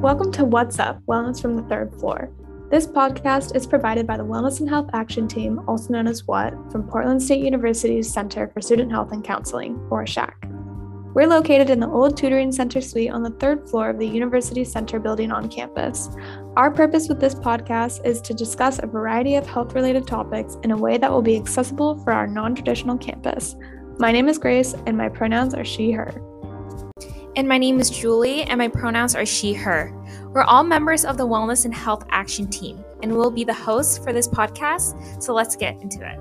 Welcome to What's Up Wellness from the Third Floor. This podcast is provided by the Wellness and Health Action Team, also known as WHAT, from Portland State University's Center for Student Health and Counseling, or SHAC. We're located in the old tutoring center suite on the third floor of the University Center building on campus. Our purpose with this podcast is to discuss a variety of health related topics in a way that will be accessible for our non traditional campus. My name is Grace, and my pronouns are she, her. And my name is Julie, and my pronouns are she, her. We're all members of the Wellness and Health Action Team, and we'll be the hosts for this podcast. So let's get into it.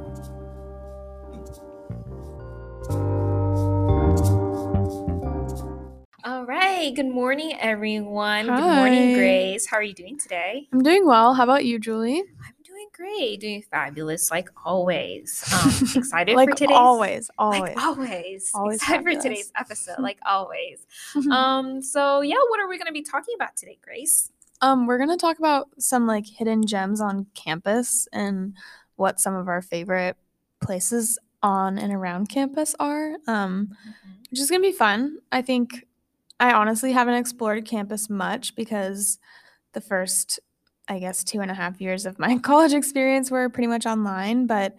All right. Good morning, everyone. Good morning, Grace. How are you doing today? I'm doing well. How about you, Julie? Great. Doing fabulous, like always. Um, excited like for today's always, always. Like always. Always excited for today's episode, like always. um, so yeah, what are we gonna be talking about today, Grace? Um, we're gonna talk about some like hidden gems on campus and what some of our favorite places on and around campus are. Um, which is gonna be fun. I think I honestly haven't explored campus much because the first, I guess, two and a half years of my college experience were pretty much online, but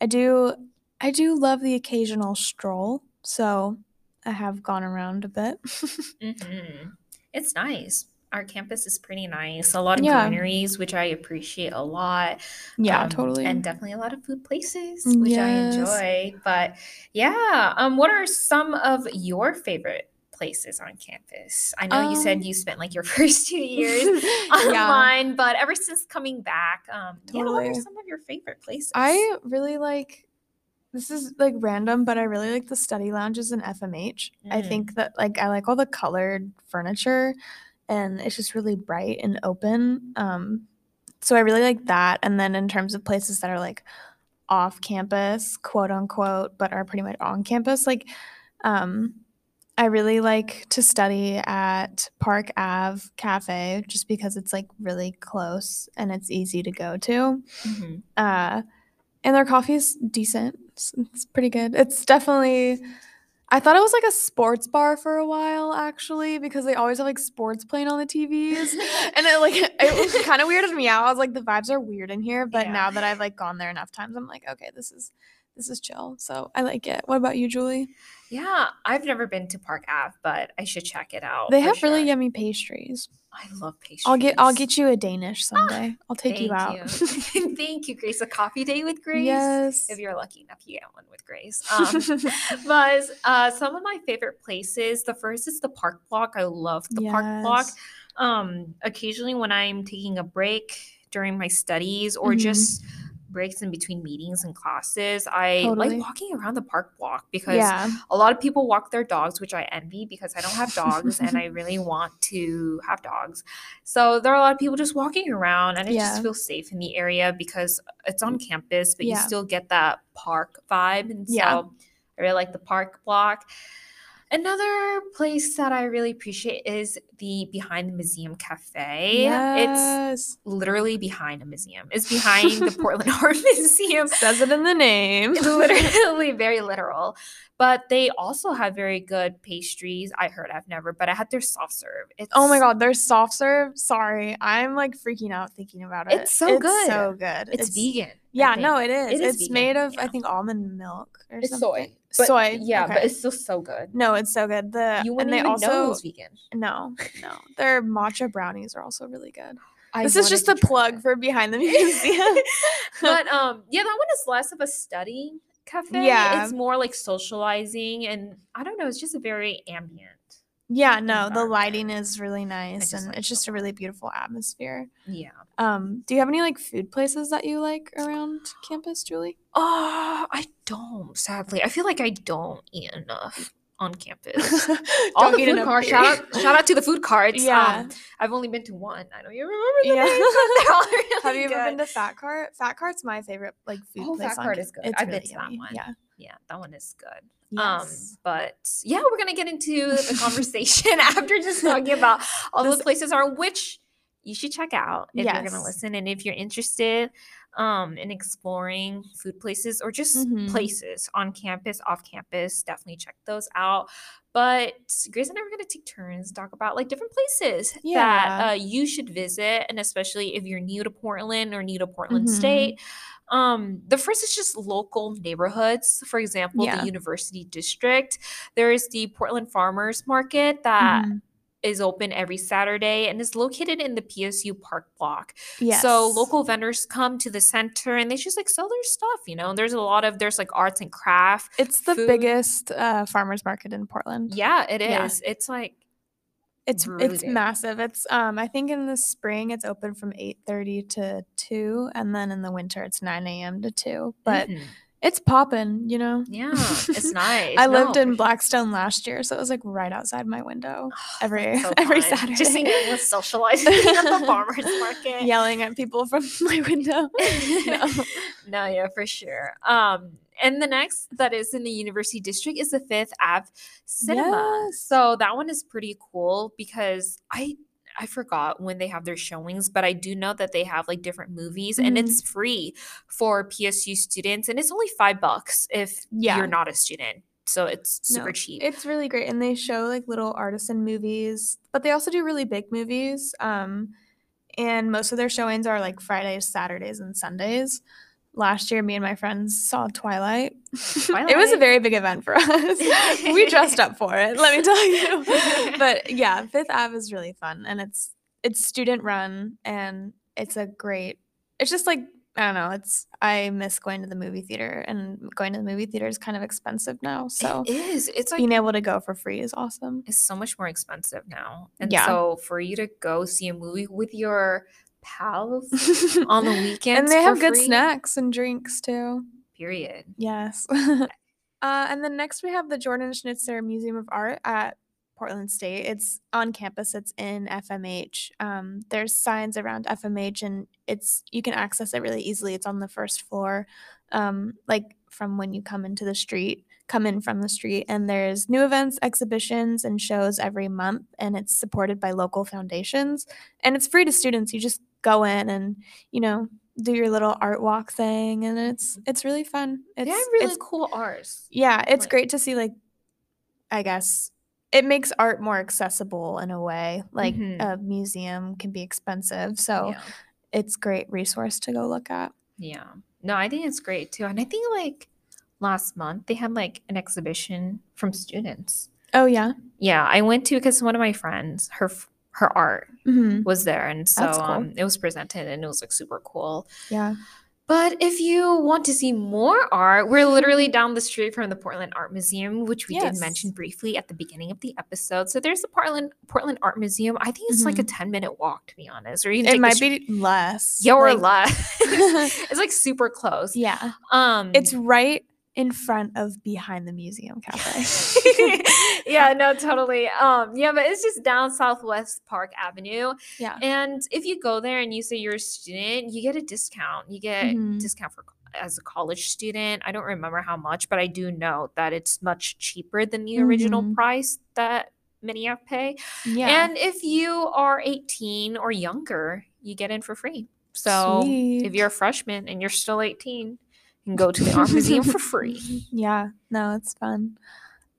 I do I do love the occasional stroll. So I have gone around a bit. Mhm. It's nice. Our campus is pretty nice. A lot of Yeah. greeneries, which I appreciate a lot. yeah, Um, totally. And definitely a lot of food places, Mm, which yes. I enjoy. But yeah, um, what are some of your favorite places on campus? I know you said Um, you spent like your first two years yeah. online, but ever since coming back, um, yeah, what are Totally. some of your favorite places? I really like this is like random, but I really like the study lounges in FMH. I Mm. think that like I like all the colored furniture and it's just really bright and open. Um so I really like that. And then in terms of places that are like off campus, quote unquote, but are pretty much on campus, like um I really like to study at Park Ave Cafe just because it's like really close and it's easy to go to. Mhm. uh and their coffee is decent. It's, it's pretty good. It's definitely i thought it was like a sports bar for a while actually because they always have like sports playing on the tvs and it like it was kind of weirded me out. I was like the vibes are weird in here but Yeah. now that i've like gone there enough times i'm like okay this is this is chill so i like it what about you julie Yeah, I've never been to Park Ave, but I should check it out. they have really yummy pastries I love pastries. i'll get i'll get you a danish someday i'll take you out Thank you. Thank you, Grace. A coffee day with Grace. yes If you're lucky enough, you get one with Grace. Um, but uh, some of my favorite places. The first is the Park Block. I love the Park Block. Um, occasionally, when I'm taking a break during my studies or Mhm. just breaks in between meetings and classes, I Totally. like walking around the Park Block because yeah a lot of people walk their dogs, which I envy because I don't have dogs and I really want to have dogs. So there are a lot of people just walking around and it Yeah. just feels safe in the area because it's on campus, but you still get that park vibe. And so Yeah. I really like the park block. Another place that I really appreciate is the Behind the Museum Cafe. Yes. It's literally behind a museum. It's behind the Portland Art Museum. Says it in the name. It's literally very literal. But they also have very good pastries. I heard I've never, but I had their soft serve. It's oh my god, their soft serve. Sorry, I'm like freaking out thinking about it. It's so good. So good. It's, vegan. Yeah, no, it is. It is it's vegan, made of I think almond milk or It's something. soy. Soy. Yeah, but it's still so good. no, it's so good. The You and wouldn't they even also know it was vegan. no, no. Their matcha brownies are also really good. I this is just a plug for behind the museum. but um, yeah, that one is less of a study cafe. Yeah. it's more like socializing, and I don't know. It's just a very ambient. Yeah, no, the lighting is really nice and like it's just a really beautiful atmosphere. Yeah. Um, do you have any like food places that you like around campus, Julie? Oh, I don't. Sadly, I feel like I don't eat enough on campus. all Don't the eat food carts. Shout out, shout out to the food carts. Yeah. Um, I've only been to one. I don't even remember the Yeah. names, but they're all really Have you ever been to Fat Cart? Fat Cart's my favorite like food Oh, place. Fat on Cart ca- is good. It's I've been really to that one. Yeah. Yeah, that one is good. Yes. Um, but yeah, we're gonna get into the conversation after just talking about all This- those places are which you should check out if you're gonna listen and if you're interested. um, and exploring food places or just Mhm. places on campus, off campus, definitely check those out. But Grace and I are going to take turns talk about like different places that uh, you should visit, and especially if you're new to Portland or new to Portland Mhm. State. Um, the first is just local neighborhoods. For example, Yeah. the University District. There is the Portland Farmers Market that is Mhm. open every Saturday and is located in the PSU Park block. Yes. So local vendors come to the center and they just like sell their stuff, you know. And There's a lot of there's like arts and craft. It's the food. biggest uh, farmers market in Portland. Yeah, it is. Yeah. It's like It's really it's big. massive. It's um I think in the spring it's open from eight thirty to two, and then in the winter it's nine a.m. to two. But mhm. It's popping, you know. yeah, it's nice. I No, lived in. Blackstone last year, so it was like right outside my window every so every fun. Saturday. Just socializing at the farmers market. yelling at people from my window. no. no, yeah, for sure. Um, and the next that is in the University District is the Fifth Ave Cinema. Yes. So that one is pretty cool because I I forgot when they have their showings, but I do know that they have like different movies and Mhm. it's free for PSU students and it's only five bucks if Yeah. you're not a student. So it's super No, cheap. It's really great, and they show like little artisan movies, but they also do really big movies. Um, and most of their showings are like Fridays, Saturdays, and Sundays. Last year, me and my friends saw Twilight. it was a very big event for us. we dressed up for it, let me tell you. but yeah, Fifth Ave is really fun, and it's it's student run, and it's a great. It's just like I don't know. It's I miss going to the movie theater, and going to the movie theater is kind of expensive now. So it is. It's like being able to go for free is awesome. it's so much more expensive now. And Yeah. so for you to go see a movie with your pals on the weekends and they have good free, snacks and drinks too. Period. Yes. uh, and then next we have the Jordan Schnitzer Museum of Art at Portland State. It's on campus. It's in FMH. Um, there's signs around FMH, and it's you can access it really easily. It's on the first floor, um, like from when you come into the street, come in from the street. And there's new events, exhibitions, and shows every month, and it's supported by local foundations. And it's free to students. You just go in and you know do your little art walk thing, and it's it's really fun. It's they have really it's cool ours. yeah, it's Like- great to see like I guess it makes art more accessible in a way. Like Mhm. a museum can be expensive, so Yeah. it's great resource to go look at. Yeah. No, I think it's great too. And I think like last month they had like an exhibition from students. Oh yeah. Yeah, I went to because one of my friends, her her art hmm was there, and so cool. um, it was presented, and it was like super cool. Yeah. But if you want to see more art, we're literally down the street from the Portland Art Museum, which we did mention briefly at the beginning of the episode. So there's the Portland Portland Art Museum. I think it's like a 10 minute walk, to be honest. Or you It might be less. yeah, or like- less. it's like super close. yeah. Um It's right in front of behind the museum cafe. yeah, no, totally. Um, yeah, but it's just down Southwest Park Avenue. yeah. And if you go there and you say you're a student, you get a discount. You get Mhm. discount for as a college student. I don't remember how much, but I do know that it's much cheaper than the original Mhm. price that many have pay. Yeah. And if you are 18 or younger, you get in for free. So if you're a freshman and you're still 18, you can go to the art museum for free. Yeah, no, it's fun.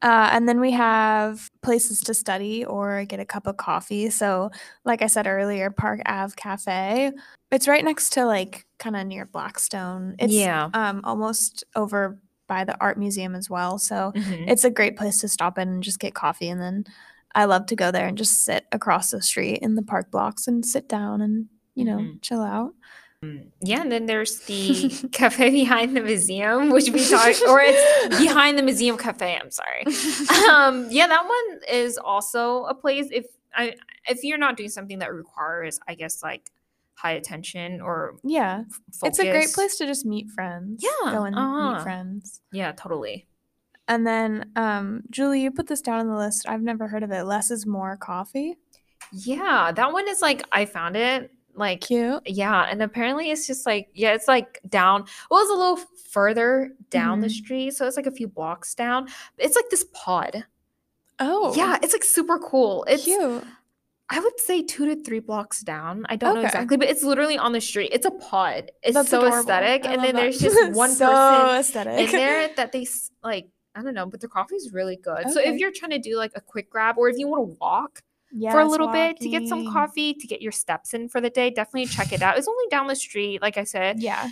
Uh, and then we have places to study or get a cup of coffee. So, like I said earlier, Park Ave Cafe. It's right next to like kind of near Blackstone. It's yeah. um almost over by the art museum as well. So Mhm. it's a great place to stop in and just get coffee. And then I love to go there and just sit across the street in the park blocks and sit down and you know Mhm. chill out. Yeah, and then there's the cafe behind the museum, which we talked, or it's behind the museum cafe. I'm sorry. Um, yeah, that one is also a place if I if you're not doing something that requires, I guess, like high attention or yeah, f- it's a great place to just meet friends. Yeah, go and uh-huh. meet friends. Yeah, totally. And then, um, Julie, you put this down on the list. I've never heard of it. Less is more coffee. Yeah, that one is like I found it like Cute. yeah, and apparently it's just like yeah, it's like down. Well, it's a little further down the Mhm. street, so it's like a few blocks down. It's like this pod. Oh, Yeah, it's like super cool. It's cute. I would say two to three blocks down. I don't know exactly, but it's literally on the street. It's a pod. It's That's so adorable. aesthetic. I and then that. there's just one so person aesthetic. in there that they like. I don't know, but the coffee is really good. So if you're trying to do like a quick grab, or if you want to walk Yes, for a little bit to get some coffee to get your steps in for the day, definitely check it out. It's only down the street, like I said. Yeah.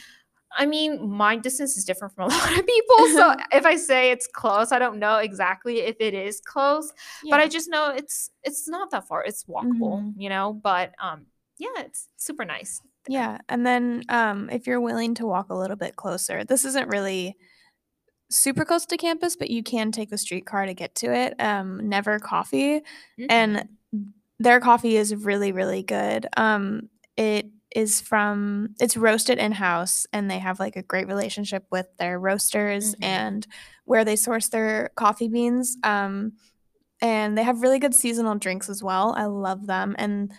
I mean, my distance is different from a lot of people. So if I say it's close, I don't know exactly if it is close, but I just know it's it's not that far. It's walkable, Mhm. you know. But um, yeah, it's super nice. there. Yeah, and then um, if you're willing to walk a little bit closer, this isn't really super close to campus, but you can take the streetcar to get to it. Um, Never Coffee, Mhm. and their coffee is really, really good. Um, it is from it's roasted in house, and they have like a great relationship with their roasters Mhm. and where they source their coffee beans. Um, and they have really good seasonal drinks as well. I love them, and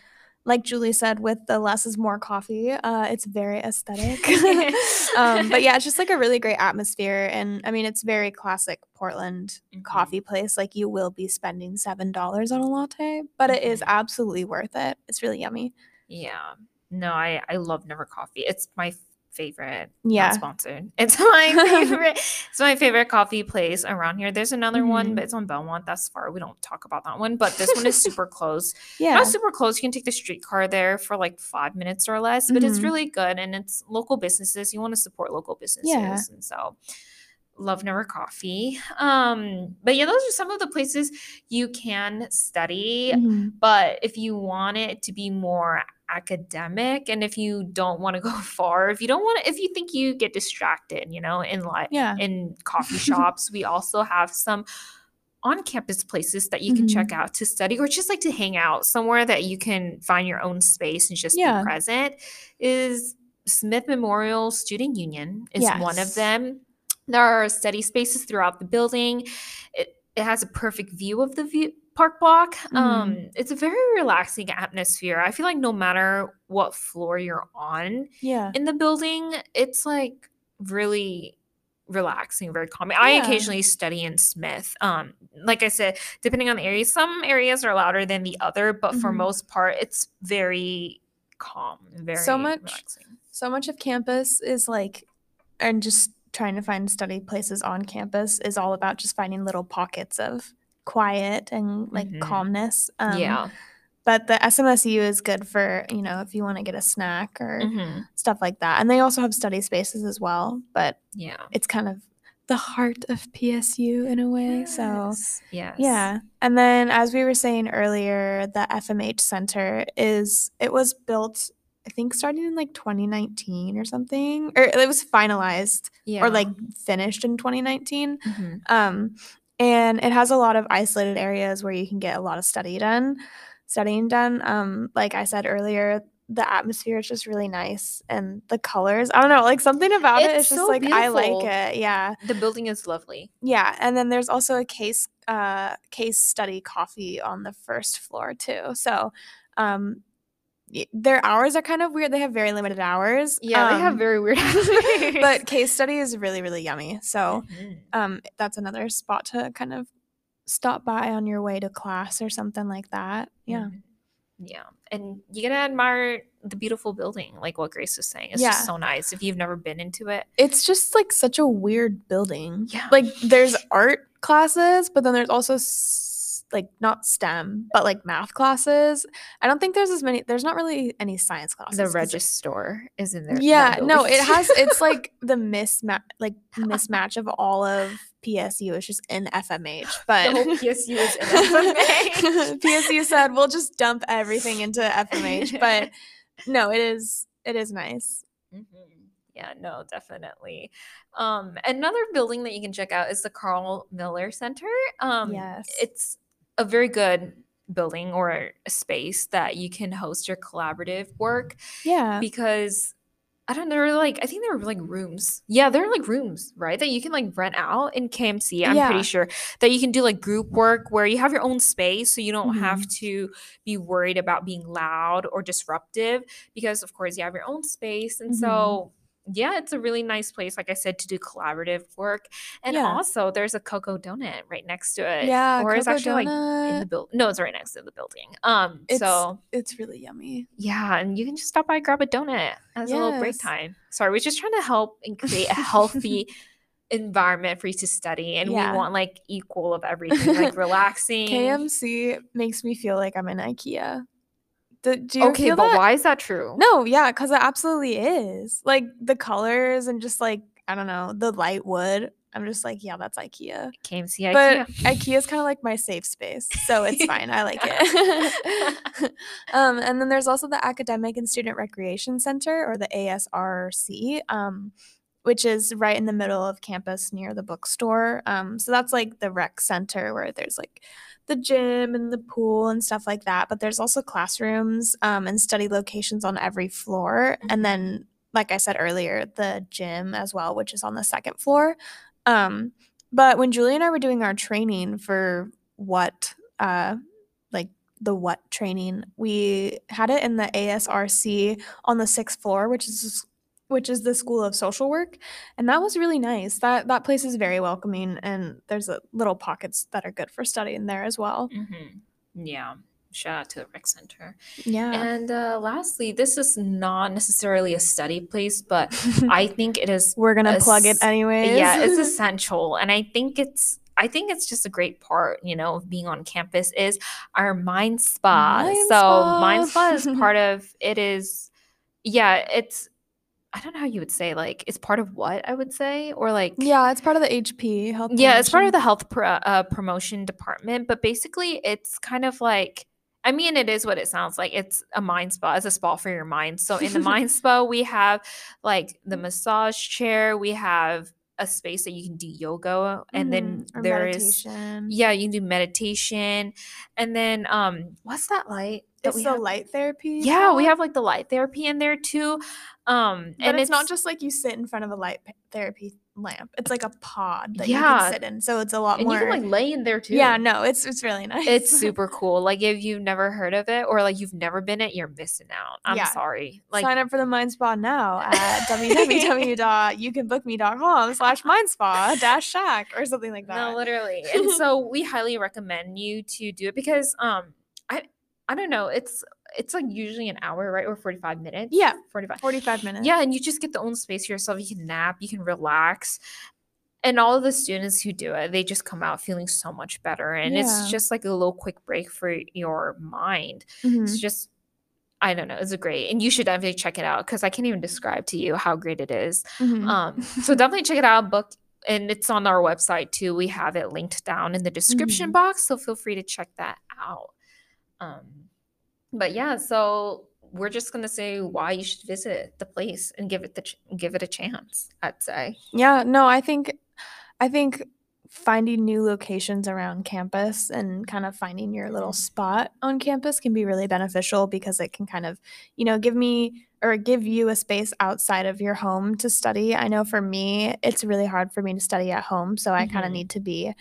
like Julie said, with the less is more coffee, uh, it's very aesthetic. um, but yeah, it's just like a really great atmosphere, and I mean, it's very classic Portland Mhm. coffee place. Like you will be spending seven dollars on a latte, but it is Mhm. absolutely worth it. It's really yummy. Yeah. No, I I love Never Coffee. It's my favorite. Yeah. Sponsored. It's my favorite. it's my favorite coffee place around here. There's another one, Mhm. but it's on Belmont. That's far. We don't talk about that one. But this one is super close. Yeah, Not super close. You can take the streetcar there for like five minutes or less, but it's Mhm. really good and it's local businesses. You want to support local businesses. yeah. And so love never coffee. Um, but yeah, those are some of the places you can study. Mhm. But if you want it to be more academic and if you don't want to go far, if you don't want to, if you think you get distracted, you know, in like yeah, in coffee shops, we also have some on campus places that you can check Mm-hmm. out to study or just like to hang out somewhere that you can find your own space and just Yeah. be present is Smith Memorial Student Union is one of them. There are study spaces throughout the building. It, it has a perfect view of the view, park block. Um, Mm-hmm. it's a very relaxing atmosphere. I feel like no matter what floor you're on, yeah, in the building, it's like really relaxing, very calming. I occasionally study in Smith. Um, like I said, depending on the area, some areas are louder than the other, but for Mhm. most part, it's very calm, very So much- relaxing. so much of campus is like, and just trying to find study places on campus is all about just finding little pockets of quiet and like Mhm. calmness. Um, yeah. But the SMSU is good for, you know, if you want to get a snack or Mhm. stuff like that. And they also have study spaces as well, but Yeah. it's kind of the heart of PSU in a way. So, Yes. Yes. yeah. And then as we were saying earlier, the FMH Center is it was built I think starting in like 2019 or something or it was finalized Yeah. or like finished in 2019. Mhm. Um, and it has a lot of isolated areas where you can get a lot of study done, studying done. Um, like I said earlier, the atmosphere is just really nice and the colors. I don't know, like something about it It's is just so like I like it. Yeah. the building is lovely. Yeah. And then there's also a case uh case study coffee on the first floor too. So um their hours are kind of weird. They have very limited hours. Yeah, they have um, very weird hours. but case study is really, really yummy. So Mhm. um that's another spot to kind of stop by on your way to class or something like that yeah Mhm. Yeah. And you gotta admire the beautiful building, like what Grace was saying. It's Yeah. just so nice if you've never been into it. it's just like such a weird building Yeah. like there's art classes but then there's also s- like not stem but like math classes i don't think there's as many there's not really any science classes The register is in there. yeah no it has it's like the mismatch like mismatch of all of psu It's just in fmh the but whole PSU is in FMH. PSU said we'll just dump everything into FMH, but no, it is it is nice. Mhm. Yeah, no, definitely. Um, another building that you can check out is the Karl Miller Center. Um, Yes. it's a very good building or a space that you can host your collaborative work Yeah. because I don't know, like I think there were like rooms. Yeah, there are like rooms, right? That you can like rent out in KMC. I'm Yeah. pretty sure that you can do like group work where you have your own space so you don't have Mm-hmm. to be worried about being loud or disruptive because of course you have your own space. And Mm-hmm. so yeah, it's a really nice place, like I said, to do collaborative work. And Yeah. also, there's a Coco Donut right next to it. Yeah, or it's actually like in the Donut. building. No, it's right next to the building. Um, It's so it's really yummy. yeah, and you can just stop by and grab a donut as a little break time. Sorry, we're just trying to help and create a healthy environment for you to study, and Yeah. we want like equal of everything, like relaxing. KMC makes me feel like I'm in IKEA. Do, do you Okay, feel but that? why is that true? No, yeah, because it absolutely is. Like the colors and just like I don't know the light wood. I'm just like, yeah, that's IKEA. KMC But IKEA. IKEA is kind of like my safe space, so it's fine. I like it. um, and then there's also the Academic and Student Recreation Center, or the ASRC, um, which is right in the middle of campus near the bookstore. Um, so that's like the rec center where there's like the gym and the pool and stuff like that. But there's also classrooms um, and study locations on every floor, and then. Like I said earlier, the gym as well, which is on the second floor. Um, but when Julie and I were doing our training for what, uh, like the what training, we had it in the ASRC on the sixth floor, which is which is the School of Social Work, and that was really nice. That that place is very welcoming, and there's a little pockets that are good for studying there as well. Mhm. Yeah. Shout out to the rec center. Yeah, And uh, lastly, this is not necessarily a study place, but I think it is. we're gonna plug it anyways. Yeah, it's essential, and I think it's. I think it's just a great part, you know, of being on campus is our mind spa. Mind so spa. mind spa is part of it. Is yeah, it's. I don't know how you would say like it's part of what I would say or like yeah, it's part of the HP health. yeah, it's part of the health pro- uh, promotion department, but basically it's kind of like I mean it is what it sounds like. It's a mind spa. It's a spa for your mind. So in the mind spa we have like the massage chair, we have a space that you can do yoga and then Mhm, or there is yeah, you can do meditation and then um what's that light that it's the have? light therapy. Yeah, we have like the light therapy in there too. Um But and it's, not just like you sit in front of a light therapy lamp. It's like a pod that you Yeah. can sit in. So it's a lot and more. you can like lay in there too. yeah, no, it's it's really nice. It's super cool. Like if you've never heard of it or like you've never been it, you're missing out. I'm Yeah. sorry. Like Sign up for the Mind Spa now at www.youcanbookme.com slash Mind Spa dash shack or something like that. no, literally. And so we highly recommend you to do it because um I I don't know, it's it's like usually an hour, right? Or 45 minutes. Yeah. 45. 45 minutes. Yeah, and you just get the own space for yourself. You can nap, you can relax. And all of the students who do it, they just come out feeling so much better. And Yeah. it's just like a little quick break for your mind. Mhm. It's just, I don't know, it's a great, and you should definitely check it out because I can't even describe to you how great it is. Mhm. Um, so definitely check it out. Book, and it's on our website too. We have it linked down in the description Mhm. box, so feel free to check that out. Um, but yeah, so we're just gonna say why you should visit the place and give it the ch- give it a chance. I'd say. Yeah, no, I think I think finding new locations around campus and kind of finding your little spot on campus can be really beneficial because it can kind of, you know, give me or give you a space outside of your home to study. I know for me, it's really hard for me to study at home, so I kind of need to be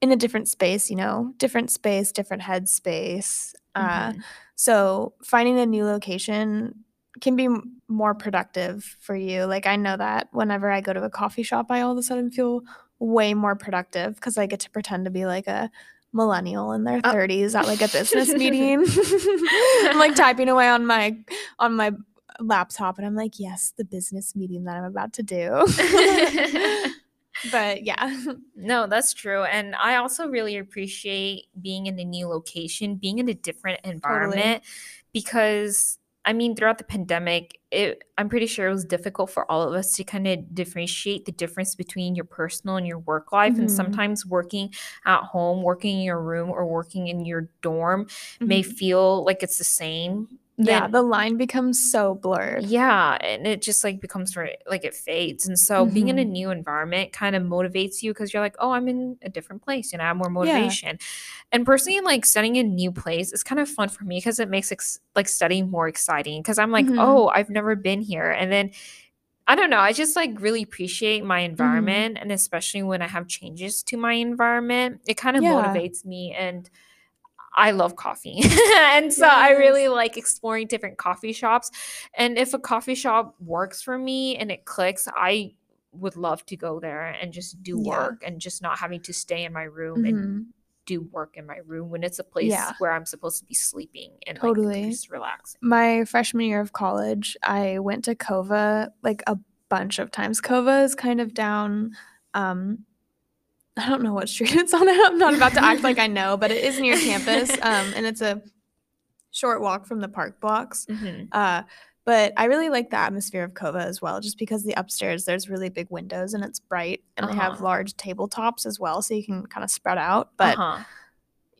in a different space, you know, different space, different headspace. Uh, Mhm. So finding a new location can be more productive for you. Like I know that whenever I go to a coffee shop, I all of a sudden feel way more productive because I get to pretend to be like a millennial in their Oh. 30s at like a business meeting. I'm like typing away on my on my laptop and I'm like, yes, the business meeting that I'm about to do. but yeah. No, that's true. And I also really appreciate being in a new location, being in a different environment because I mean, throughout the pandemic, it I'm pretty sure it was difficult for all of us to kind of differentiate the difference between your personal and your work life. And Mhm. sometimes working at home, working in your room, or working in your dorm may Mhm. feel like it's the same. Yeah, the line becomes so blurred. yeah, and it just like becomes very like it fades. And so being in a Mhm. new environment kind of motivates you because you're like, oh, I'm in a different place and I have more Yeah. motivation. And personally, like studying in a new place is kind of fun for me because it makes ex- like studying more exciting. Because I'm like, Mhm. oh, I've never been here, and then. I don't know. I just like really appreciate my Mm-hmm. environment, and especially when I have changes to my environment, it kind of Yeah. motivates me. And I love coffee. and so I really like exploring different coffee shops. And if a coffee shop works for me and it clicks, I would love to go there and just do Yeah. work and just not having to stay in my room and Mhm. do work in my room when it's a place Yeah. where I'm supposed to be sleeping and like, Totally. just relaxing. My freshman year of college, I went to Kova like a bunch of times. Kova is kind of down. Um, I don't know what street it's on. I'm not about to act like I know, but it is near campus, um, and it's a short walk from the park blocks. Mhm. Uh, but I really like the atmosphere of Kova as well, just because the upstairs there's really big windows and it's bright, and they have Uh-huh. large tabletops as well, so you can kind of spread out. But Uh-huh.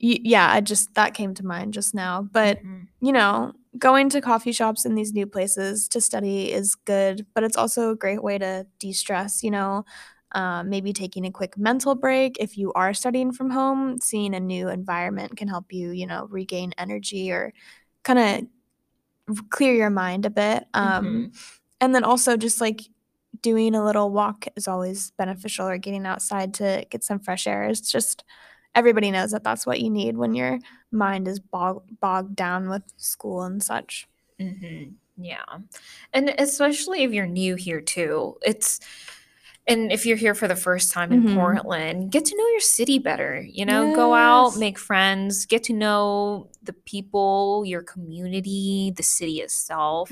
y- yeah, I just that came to mind just now. But Mhm. you know, going to coffee shops in these new places to study is good, but it's also a great way to de stress, you know. Um, maybe taking a quick mental break if you are studying from home, seeing a new environment can help you, you know, regain energy or kind of clear your mind a bit. Um, And then also just like doing a little walk is always beneficial or getting outside to get some fresh air. It's just everybody knows that that's what you need when your mind is bog- bogged down with school and such. hmm Yeah. And especially if you're new here too. It's and if you're here for the first time in Mhm. Portland, get to know your city better. You know, go out, make friends, get to know the people, your community, the city itself.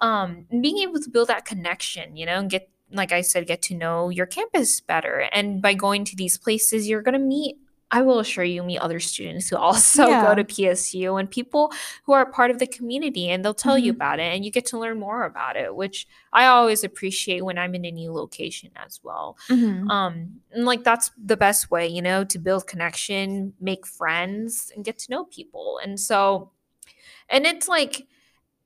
Um, being able to build that connection, you know, and get like I said, get to know your campus better. And by going to these places, you're gonna meet I will assure you meet other students who also Yeah. go to PSU and people who are part of the community and they'll tell you Mhm. about it and you get to learn more about it, which I always appreciate when I'm in a new location as well. Mhm. Um, and like that's the best way, you know, to build connection, make friends, and get to know people. And so, and it's like,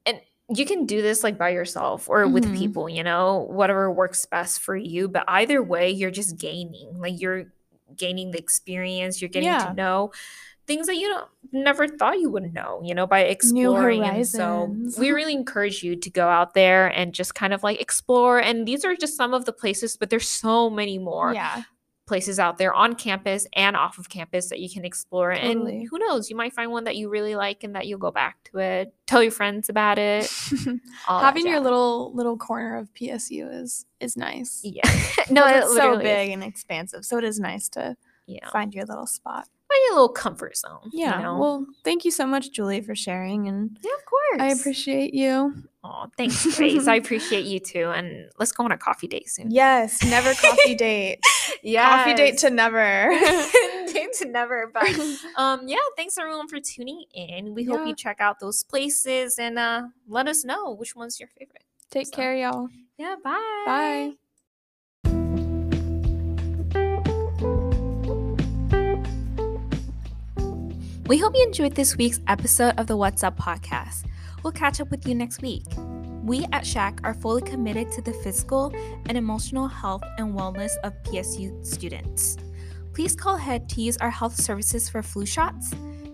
and you can do this like by yourself or with Mhm. people, you know, whatever works best for you. But either way, you're just gaining, like you're gaining the experience, you're getting Yeah. to know things that you don't never thought you would know, you know, by exploring. And so we really encourage you to go out there and just kind of like explore. And these are just some of the places, but there's so many more yeah. Places out there on campus and off of campus that you can explore. Totally. And who knows, you might find one that you really like and that you'll go back to it. Tell your friends about it. Having your little little corner of PSU is is nice. yeah, no, Because it it's so literally is. big and expansive, so it is nice to Yeah, find your little spot. Your little comfort zone. Yeah. you know? Well, thank you so much, Julie, for sharing, and yeah, of course. I appreciate you. Oh, thanks, Grace. I appreciate you too. And let's go on a coffee date soon. Yes, never coffee date. Yeah, coffee date to never. date to never. But um, yeah, thanks everyone for tuning in. We hope you check out those places and uh, let us know which one's your favorite. Take So- care, y'all. Yeah, bye. Bye. We hope you enjoyed this week's episode of the What's Up podcast. We'll catch up with you next week. We at SHAC are fully committed to the physical and emotional health and wellness of PSU students. Please call ahead to use our health services for flu shots,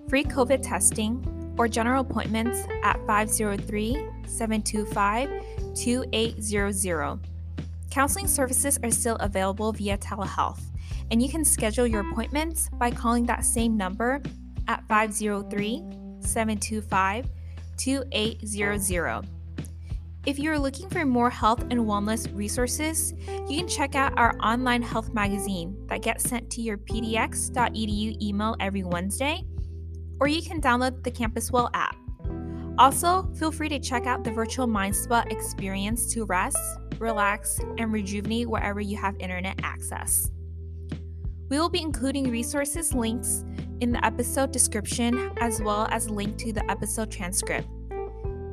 free COVID testing, or general appointments at 503 725 2800. Counseling services are still available via telehealth, and you can schedule your appointments by calling that same number at 503 725 2800. If you're looking for more health and wellness resources, you can check out our online health magazine that gets sent to your pdx.edu email every Wednesday, or you can download the Campus Well app. Also, feel free to check out the virtual Mind Spa experience to rest, relax, and rejuvenate wherever you have internet access. We will be including resources links in the episode description as well as a link to the episode transcript.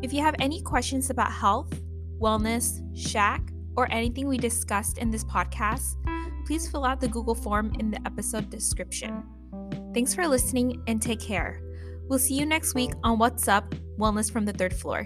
If you have any questions about health, wellness, SHAC, or anything we discussed in this podcast, please fill out the Google form in the episode description. Thanks for listening and take care. We'll see you next week on What's Up Wellness from the Third Floor.